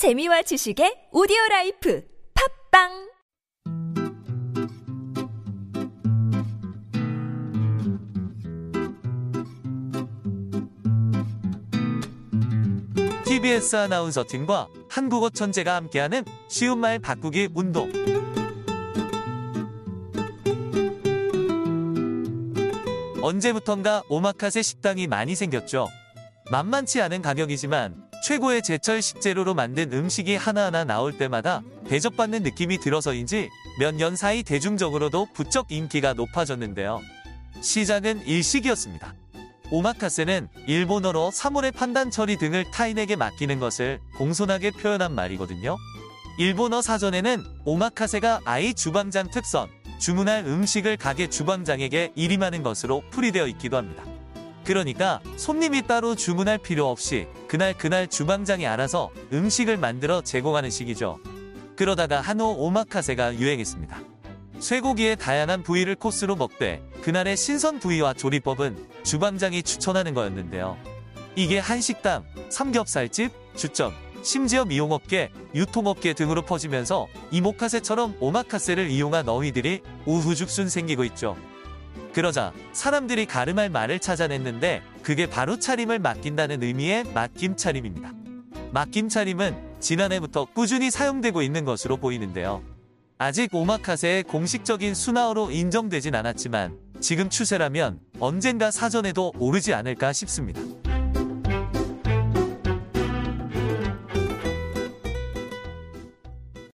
재미와 지식의 오디오 라이프 팟빵 TBS 아나운서 팀과 한국어 천재가 함께하는 쉬운 말 바꾸기 운동. 언제부턴가 오마카세 식당이 많이 생겼죠. 만만치 않은 가격이지만 최고의 제철 식재료로 만든 음식이 하나하나 나올 때마다 대접받는 느낌이 들어서인지 몇 년 사이 대중적으로도 부쩍 인기가 높아졌는데요. 시작은 일식이었습니다. 오마카세는 일본어로 사물의 판단 처리 등을 타인에게 맡기는 것을 공손하게 표현한 말이거든요. 일본어 사전에는 오마카세가 아이 주방장 특선, 주문할 음식을 가게 주방장에게 일임하는 것으로 풀이되어 있기도 합니다. 그러니까 손님이 따로 주문할 필요 없이 그날 그날 주방장이 알아서 음식을 만들어 제공하는 식이죠. 그러다가 한우 오마카세가 유행했습니다. 쇠고기의 다양한 부위를 코스로 먹되 그날의 신선 부위와 조리법은 주방장이 추천하는 거였는데요. 이게 한식당, 삼겹살집, 주점, 심지어 미용업계, 유통업계 등으로 퍼지면서 이모카세처럼 오마카세를 이용한 어휘들이 우후죽순 생기고 있죠. 그러자 사람들이 가름할 말을 찾아냈는데 그게 바로 차림을 맡긴다는 의미의 맡김 차림입니다. 맡김 차림은 지난해부터 꾸준히 사용되고 있는 것으로 보이는데요. 아직 오마카세의 공식적인 순화어로 인정되진 않았지만 지금 추세라면 언젠가 사전에도 오르지 않을까 싶습니다.